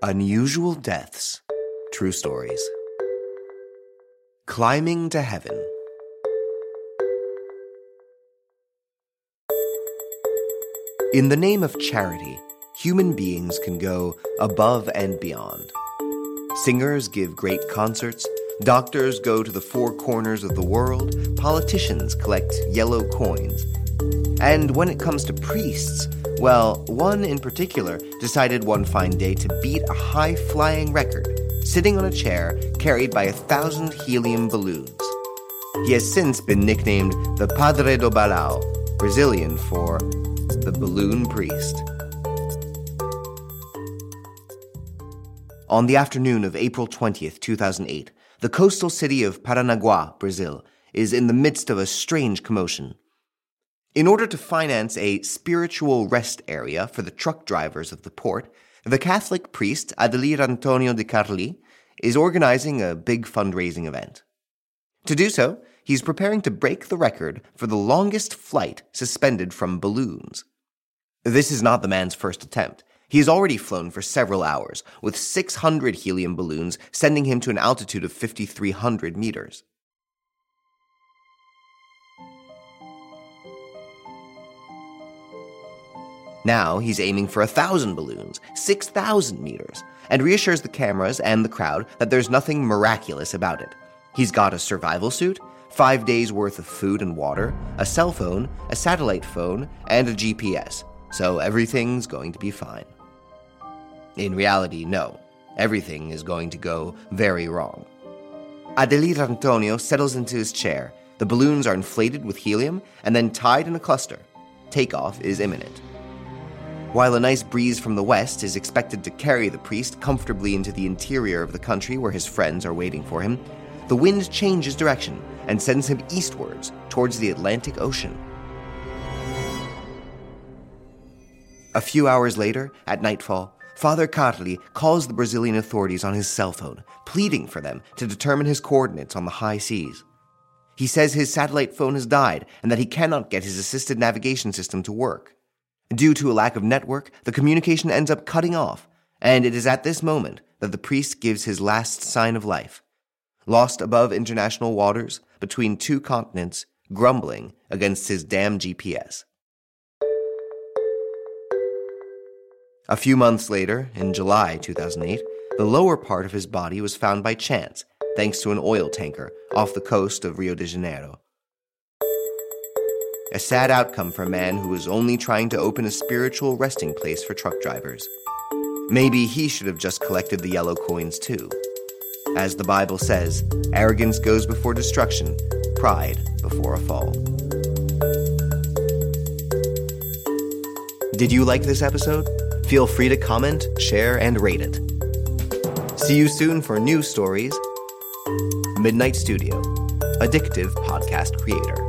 Unusual Deaths True Stories. Climbing to Heaven. In the name of charity, human beings can go above and beyond. Singers give great concerts, doctors go to the four corners of the world, politicians collect yellow coins. And when it comes to priests, well, one in particular decided one fine day to beat a high flying record, sitting on a chair carried by a thousand helium balloons. He has since been nicknamed the Padre do Balão, Brazilian for the balloon priest. On the afternoon of April 20th, 2008, the coastal city of Paranaguá, Brazil, is in the midst of a strange commotion. In order to finance a spiritual rest area for the truck drivers of the port, the Catholic priest Adelir Antonio de Carli is organizing a big fundraising event. To do so, he's preparing to break the record for the longest flight suspended from balloons. This is not the man's first attempt. He has already flown for several hours, with 600 helium balloons sending him to an altitude of 5,300 meters. Now he's aiming for a thousand balloons, 6,000 meters, and reassures the cameras and the crowd that there's nothing miraculous about it. He's got a survival suit, five days worth of food and water, a cell phone, a satellite phone, and a GPS, so everything's going to be fine. In reality, no. Everything is going to go very wrong. Adelir Antonio settles into his chair. The balloons are inflated with helium and then tied in a cluster. Takeoff is imminent. While a nice breeze from the west is expected to carry the priest comfortably into the interior of the country where his friends are waiting for him, the wind changes direction and sends him eastwards towards the Atlantic Ocean. A few hours later, at nightfall, Father Carli calls the Brazilian authorities on his cell phone, pleading for them to determine his coordinates on the high seas. He says his satellite phone has died and that he cannot get his assisted navigation system to work. Due to a lack of network, the communication ends up cutting off, and it is at this moment that the priest gives his last sign of life. Lost above international waters, between two continents, grumbling against his damn GPS. A few months later, in July 2008, the lower part of his body was found by chance, thanks to an oil tanker off the coast of Rio de Janeiro. A sad outcome for a man who was only trying to open a spiritual resting place for truck drivers. Maybe he should have just collected the yellow coins too. As the Bible says, arrogance goes before destruction, pride before a fall. Did you like this episode? Feel free to comment, share, and rate it. See you soon for new stories. Midnight Studio, addictive podcast creator.